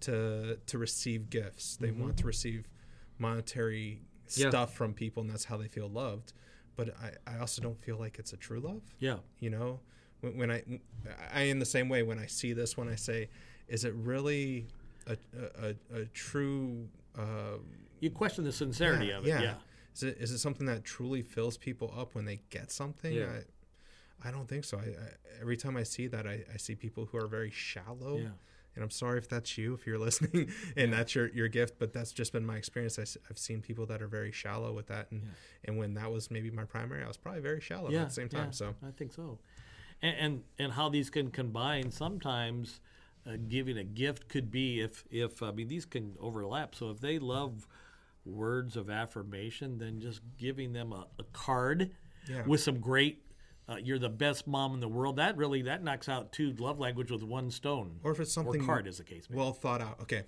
Speaker 1: to to receive gifts. They want to receive monetary
Speaker 2: Yeah.
Speaker 1: stuff from people, and that's how they feel loved. But I, I also don't feel like it's a true love.
Speaker 2: yeah.
Speaker 1: You know, when, when I I in the same way when I see this, when I say, is it really a a, a, a true uh,
Speaker 2: You question the sincerity of it. Yeah.
Speaker 1: Is it is it something that truly fills people up when they get something?
Speaker 2: Yeah.
Speaker 1: I, I don't think so. I, I every time I see that, I, I see people who are very shallow.
Speaker 2: Yeah.
Speaker 1: And I'm sorry if that's you, if you're listening, and that's your, your gift. But that's just been my experience. I, have seen people that are very shallow with that, and and when that was maybe my primary, I was probably very shallow
Speaker 2: yeah,
Speaker 1: at the same time.
Speaker 2: yeah,
Speaker 1: So
Speaker 2: I think so, and and, and how these can combine. Sometimes uh, giving a gift could be if if I mean these can overlap. So if they love words of affirmation, then just giving them a, a card
Speaker 1: Yeah.
Speaker 2: with some great. Uh, you're the best mom in the world. That really that knocks out two love language with one stone.
Speaker 1: or if it's something
Speaker 2: or card, as the case may. be.
Speaker 1: well thought out. Okay,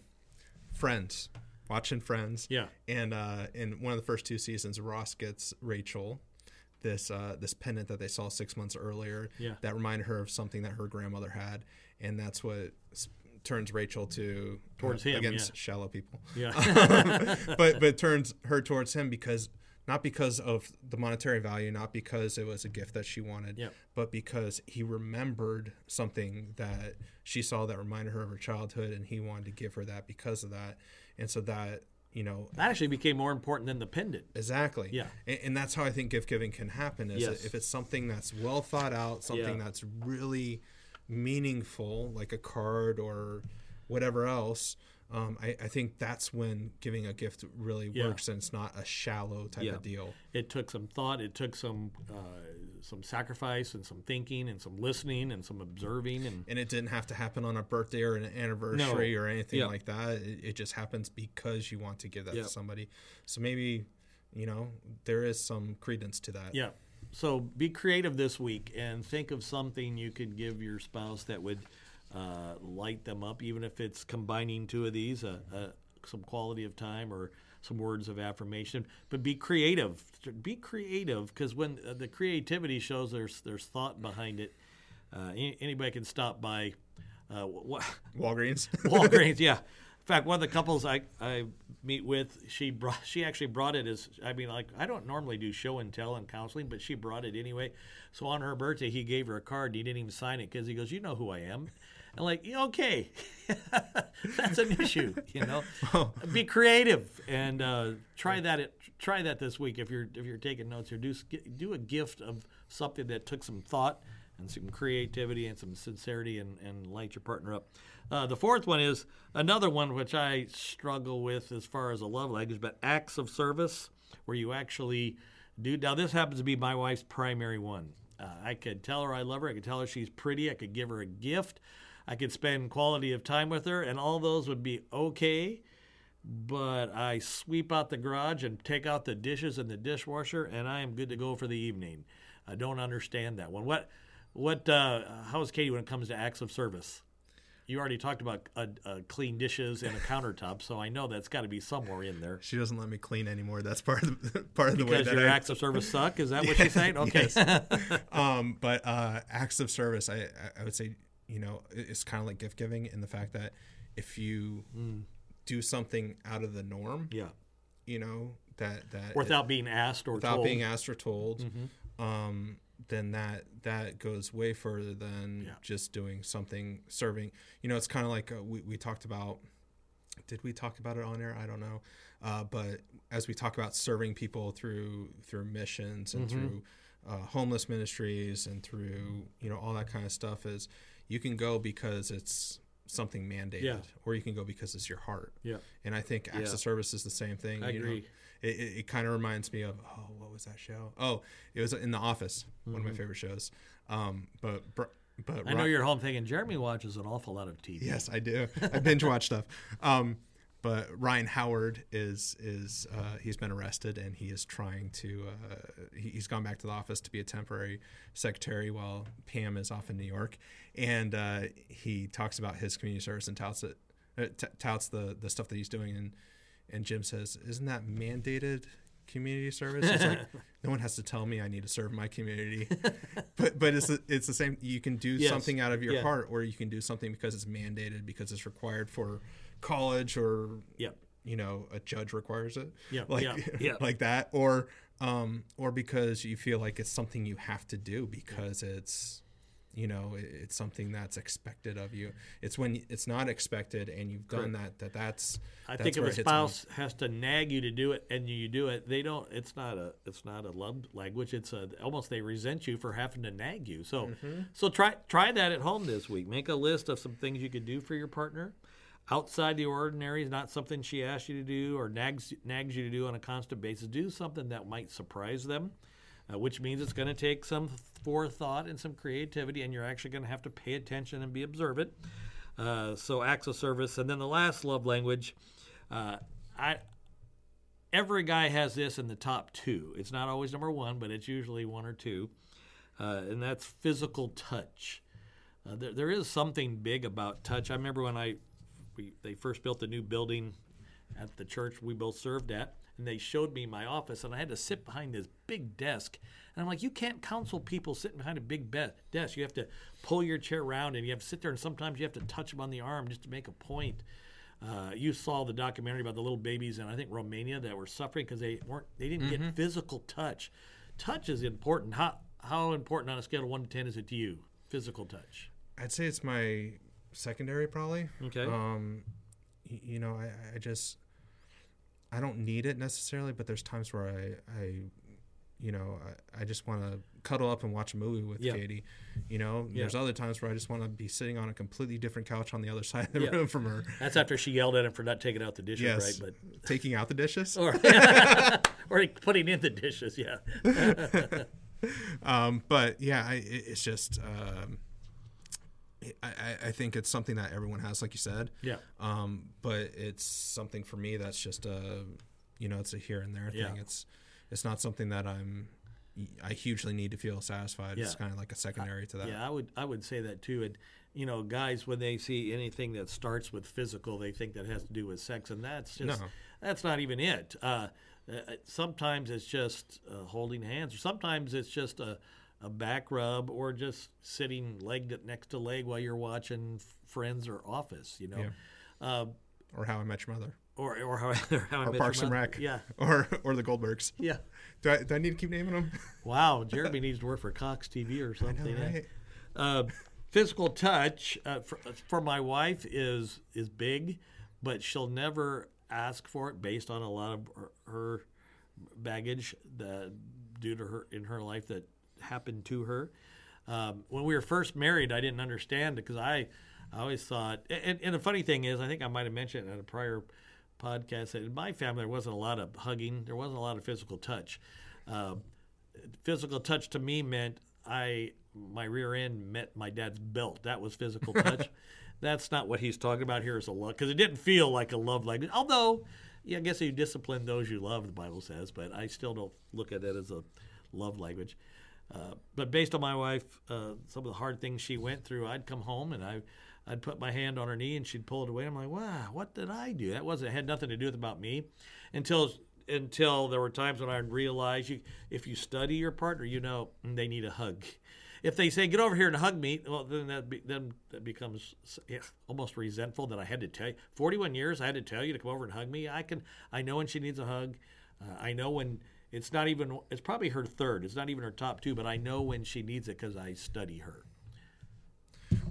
Speaker 1: Friends, watching Friends.
Speaker 2: Yeah.
Speaker 1: And uh, in one of the first two seasons, Ross gets Rachel this uh, this pendant that they saw six months earlier.
Speaker 2: Yeah.
Speaker 1: That reminded her of something that her grandmother had, and that's what turns Rachel to
Speaker 2: Towards
Speaker 1: uh,
Speaker 2: him,
Speaker 1: against
Speaker 2: yeah.
Speaker 1: shallow people.
Speaker 2: yeah,
Speaker 1: but but turns her towards him because not because of the monetary value, not because it was a gift that she wanted,
Speaker 2: Yep.
Speaker 1: but because he remembered something that she saw that reminded her of her childhood, and he wanted to give her that because of that, and so that you know
Speaker 2: that actually became more important than the pendant.
Speaker 1: exactly,
Speaker 2: Yeah.
Speaker 1: and, and that's how I think gift giving can happen. Is
Speaker 2: Yes.
Speaker 1: if it's something that's well thought out, something
Speaker 2: Yeah.
Speaker 1: that's really meaningful, like a card or whatever else. Um, I, I think that's when giving a gift really
Speaker 2: Yeah.
Speaker 1: works, and it's not a shallow type
Speaker 2: Yeah.
Speaker 1: of deal.
Speaker 2: it took some thought it took some uh, some sacrifice and some thinking and some listening and some observing and
Speaker 1: And it didn't have to happen on a birthday or an anniversary or anything
Speaker 2: Yeah.
Speaker 1: like that. It, it just happens because you want to give that to somebody. So maybe, you know, there is some credence to that.
Speaker 2: yeah so be creative this week and think of something you could give your spouse that would uh, light them up even if it's combining two of these uh, uh, some quality of time or some words of affirmation but be creative be creative because when uh, the creativity shows there's there's thought behind it uh, any- anybody can stop by uh,
Speaker 1: Walgreens.
Speaker 2: Walgreens, yeah. In fact, one of the couples I, I meet with, she brought she actually brought it as I mean, like I don't normally do show and tell and counseling, but she brought it anyway. So on her birthday, he gave her a card. And he didn't even sign it because he goes, "You know who I am." And like, yeah, okay, that's an issue, you know. Be creative and uh, try that. At, try that this week if you're if you're taking notes here. Do do a gift of something that took some thought and some creativity and some sincerity and, and light your partner up. Uh, the fourth one is another one which I struggle with as far as a love language, but acts of service where you actually do. Now, this happens to be my wife's primary one. Uh, I could tell her I love her. I could tell her she's pretty. I could give her a gift. I could spend quality of time with her, and all those would be okay. But I sweep out the garage and take out the dishes in the dishwasher, and I am good to go for the evening. I don't understand that one. What, what? Uh, how's Katie when it comes to acts of service? You already talked about uh, uh, clean dishes and a countertop, so I know that's got to be somewhere in there.
Speaker 1: She doesn't let me clean anymore. That's part of the, part of the way
Speaker 2: Because
Speaker 1: that
Speaker 2: your
Speaker 1: I
Speaker 2: acts of service suck. Is that what you're saying? Okay.
Speaker 1: um, but uh, acts of service, I, I- would say, you know, it's kind of like gift giving in the fact that if you do something out of the norm,
Speaker 2: yeah.
Speaker 1: you know, that that
Speaker 2: Without being asked or
Speaker 1: without
Speaker 2: told.
Speaker 1: being asked or told, um, then that that goes way further than
Speaker 2: Yeah.
Speaker 1: just doing something serving. You know, it's kind of like uh, we we talked about. Did we talk about it on air? I don't know. Uh, but as we talk about serving people through through missions and through uh, homeless ministries and through you know all that kind of stuff, is you can go because it's something mandated,
Speaker 2: Yeah.
Speaker 1: or you can go because it's your heart.
Speaker 2: Yeah.
Speaker 1: And I think acts
Speaker 2: Yeah.
Speaker 1: of service is the same thing.
Speaker 2: I
Speaker 1: you know? It, it, it kind of reminds me of oh, what was that show? Oh, it was in The Office, one of my favorite shows. Um, but but
Speaker 2: Mm-hmm. I know
Speaker 1: Ri-
Speaker 2: you're home thinking Jeremy watches an awful lot of TV.
Speaker 1: Yes, I do. I binge watch stuff. Um, but Ryan Howard is is uh, he's been arrested and he is trying to uh, he, he's gone back to the office to be a temporary secretary while Pam is off in New York, and uh, he talks about his community service and touts it uh, t- touts the the stuff that he's doing and and Jim says, "Isn't that mandated?" Community service. He's like, no one has to tell me I need to serve my community, but but it's the- it's the same. You can do
Speaker 2: Yes.
Speaker 1: something out of your
Speaker 2: Yeah.
Speaker 1: heart, or you can do something because it's mandated, because it's required for college, or
Speaker 2: Yep.
Speaker 1: you know a judge requires it,
Speaker 2: Yeah,
Speaker 1: like
Speaker 2: yeah, yeah.
Speaker 1: like that, or um, or because you feel like it's something you have to do because it's you know it- it's something that's expected of you. It's when it's not expected and you've done that that that's
Speaker 2: I
Speaker 1: that's
Speaker 2: think if a
Speaker 1: it hits home.
Speaker 2: spouse has to nag you to do it and you do it, they don't. It's not a. It's not a love language. It's a almost they resent you for having to nag you. So,
Speaker 1: Mm-hmm.
Speaker 2: so try try that at home this week. Make a list of some things you could do for your partner, outside the ordinary. Is not something she asks you to do or nags nags you to do on a constant basis. Do something that might surprise them, uh, which means it's going to take some forethought and some creativity, and you're actually going to have to pay attention and be observant. Uh, so acts of service, and then the last love language. Uh, I every guy has this in the top two. It's not always number one, but it's usually one or two, uh, and that's physical touch. Uh, there, there is something big about touch. I remember when I we, they first built the new building at the church we both served at, and they showed me my office, and I had to sit behind this big desk. And I'm like, you can't counsel people sitting behind a big be- desk. You have to pull your chair around, and you have to sit there, and sometimes you have to touch them on the arm just to make a point. Uh, you saw the documentary about the little babies in I think Romania that were suffering because they weren't they didn't get physical touch. Touch is important. How how important on a scale of one to ten is it to you? Physical touch.
Speaker 1: I'd say it's my secondary probably.
Speaker 2: Okay.
Speaker 1: Um, you know, I, I just I don't need it necessarily, but there's times where I, I you know, I, I just want to cuddle up and watch a movie with
Speaker 2: Yeah.
Speaker 1: Katie. You know,
Speaker 2: Yeah.
Speaker 1: there's other times where I just want to be sitting on a completely different couch on the other side of the
Speaker 2: Yeah.
Speaker 1: room from her.
Speaker 2: That's after she yelled at him for not taking out the dishes,
Speaker 1: Yes,
Speaker 2: right? But
Speaker 1: taking out the dishes.
Speaker 2: or or putting in the dishes, yeah.
Speaker 1: um, but yeah, I, it, it's just um, I, I- I think it's something that everyone has, like you said.
Speaker 2: Yeah.
Speaker 1: Um, but it's something for me that's just a, you know, it's a here and there thing.
Speaker 2: Yeah.
Speaker 1: It's it's not something that I'm I hugely need to feel satisfied. It's kind of like a secondary to that.
Speaker 2: Yeah, I would I would say that too. And you know, guys, when they see anything that starts with physical, they think that has to do with sex, and that's just
Speaker 1: No.
Speaker 2: that's not even it. Uh, uh, sometimes it's just uh, holding hands, or sometimes it's just a a back rub, or just sitting leg next to leg while you're watching Friends or Office. You know.
Speaker 1: Yeah.
Speaker 2: Uh,
Speaker 1: Or How I Met Your Mother.
Speaker 2: or, or how, how I
Speaker 1: Or
Speaker 2: Met
Speaker 1: Parks and Rec.
Speaker 2: Yeah,
Speaker 1: Or or the Goldbergs.
Speaker 2: yeah.
Speaker 1: Do I, do I need to keep naming them?
Speaker 2: Wow, Jeremy needs to work for Cox TV or
Speaker 1: I know,
Speaker 2: something. eh?
Speaker 1: right?
Speaker 2: uh, physical touch uh, for, for my wife is is big, but she'll never ask for it based on a lot of her, her baggage that due to her in her life that happened to her. Um, when we were first married, I didn't understand it because I, I always thought. And, and the funny thing is, I think I might have mentioned in a prior podcast that in my family there wasn't a lot of hugging, there wasn't a lot of physical touch. Uh, physical touch to me meant I my rear end met my dad's belt. That was physical touch. That's not what he's talking about here. Is a love because it didn't feel like a love language. Although, yeah, I guess you discipline those you love. The Bible says, but I still don't look at it as a love language. Uh, but based on my wife, uh, some of the hard things she went through, I'd come home and I, I'd put my hand on her knee and she'd pull it away. I'm like, wow, what did I do? That wasn't had nothing to do with about me, until until there were times when I realized you, if you study your partner, you know mm, they need a hug. If they say get over here and hug me, well then that be, then that becomes yeah, almost resentful that I had to tell you. 41 years I had to tell you to come over and hug me. I can I know when she needs a hug. Uh, I know when it's not even it's probably her third. It's not even her top two, but I know when she needs it because I study her.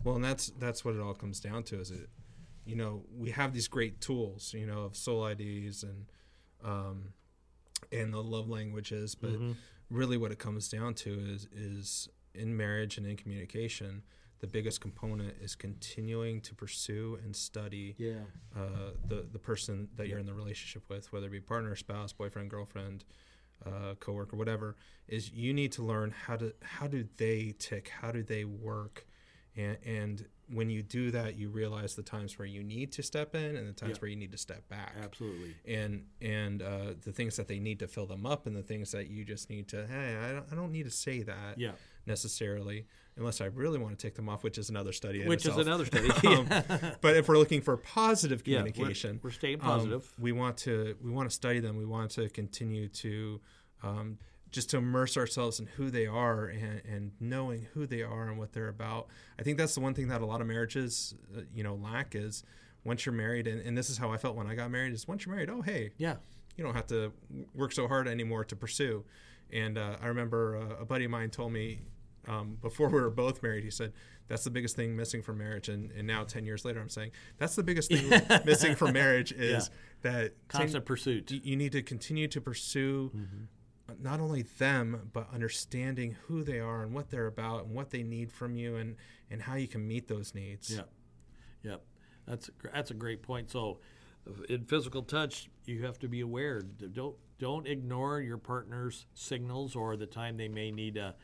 Speaker 1: Well, and that's that's what it all comes down to. Is it, you know, we have these great tools, you know, of soul IDs and um, and the love languages, but really, what it comes down to is is in marriage and in communication, the biggest component is continuing to pursue and study
Speaker 2: Yeah.
Speaker 1: uh, the the person that you're in the relationship with, whether it be partner, spouse, boyfriend, girlfriend, uh, coworker, whatever. Is you need to learn how to how do they tick, how do they work, and and when you do that, you realize the times where you need to step in and the times
Speaker 2: Yeah.
Speaker 1: where you need to step back
Speaker 2: Absolutely.
Speaker 1: and and uh, the things that they need to fill them up and the things that you just need to hey I don't, I don't need to say that
Speaker 2: Yeah.
Speaker 1: Necessarily unless I really want to take them off which is another study
Speaker 2: Which is another study.
Speaker 1: Um, but if we're looking for positive
Speaker 2: Yeah, we're-
Speaker 1: communication
Speaker 2: we're staying
Speaker 1: um,
Speaker 2: positive.
Speaker 1: we want to we want to study them we want to continue to um, just to immerse ourselves in who they are and, and knowing who they are and what they're about i think that's the one thing that a lot of marriages uh, you know lack is once you're married and, and this is how i felt when i got married is once you're married oh hey
Speaker 2: Yeah.
Speaker 1: you don't have to work so hard anymore to pursue. And uh, I remember uh, a buddy of mine told me um, before we were both married, he said, that's the biggest thing missing from marriage. And, and now 10 years later, I'm saying, that's the biggest thing missing from marriage is that
Speaker 2: Constant pursuit.
Speaker 1: you, need to continue to pursue not only them, but understanding who they are and what they're about and what they need from you and, and how you can meet those needs.
Speaker 2: Yep. Yep. That's a, that's a great point. So, in physical touch, you have to be aware. Don't don't ignore your partner's signals or the time they may need a.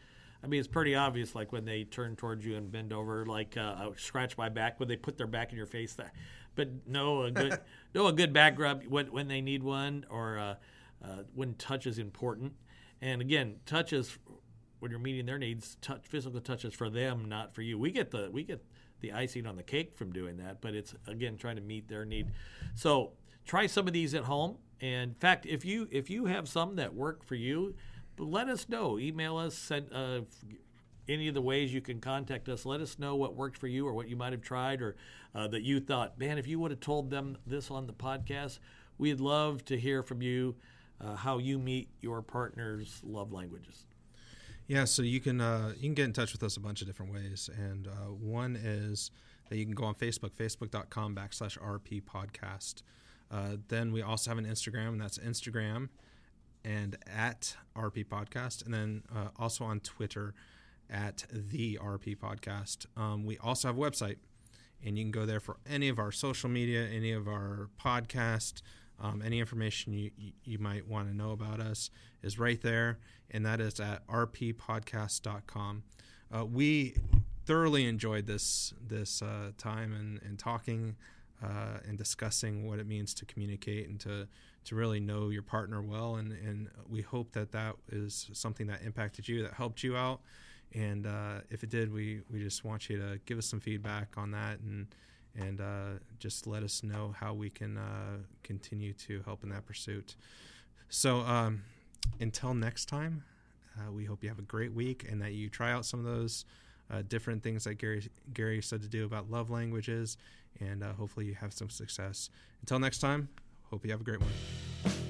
Speaker 2: I mean, it's pretty obvious, like when they turn towards you and bend over, like uh, scratch my back when they put their back in your face. That, but no, a good no a good back rub when when they need one, or uh, uh, when touch is important. And again, touch is when you're meeting their needs. Touch physical touch is for them, not for you. We get the we get the icing on the cake from doing that, but it's again trying to meet their need. So try some of these at home. And in fact, if you if you have some that work for you, let us know. Email us. Send uh, any of the ways you can contact us. Let us know what worked for you or what you might have tried or uh, that you thought, man, if you would have told them this on the podcast, we'd love to hear from you uh, how you meet your partner's love languages.
Speaker 1: Yeah, so you can uh, you can get in touch with us a bunch of different ways, and uh, one is that you can go on Facebook, facebook.com backslash RP podcast. Uh, then we also have an Instagram, and that's Instagram and at RP podcast, and then uh, also on Twitter at the RP podcast. Um, we also have a website, and you can go there for any of our social media, any of our podcast, um, any information you, you, might want to know about us is right there, and that is at rppodcast.com. Uh, we thoroughly enjoyed this this uh, time and, and talking uh, and discussing what it means to communicate and to to really know your partner well, and, and we hope that that is something that impacted you, that helped you out. And uh, if it did, we, we just want you to give us some feedback on that and and uh, just let us know how we can uh, continue to help in that pursuit. So um, until next time, uh, we hope you have a great week and that you try out some of those uh, different things that Gary Gary said to do about love languages, and uh, hopefully you have some success. Until next time, hope you have a great one.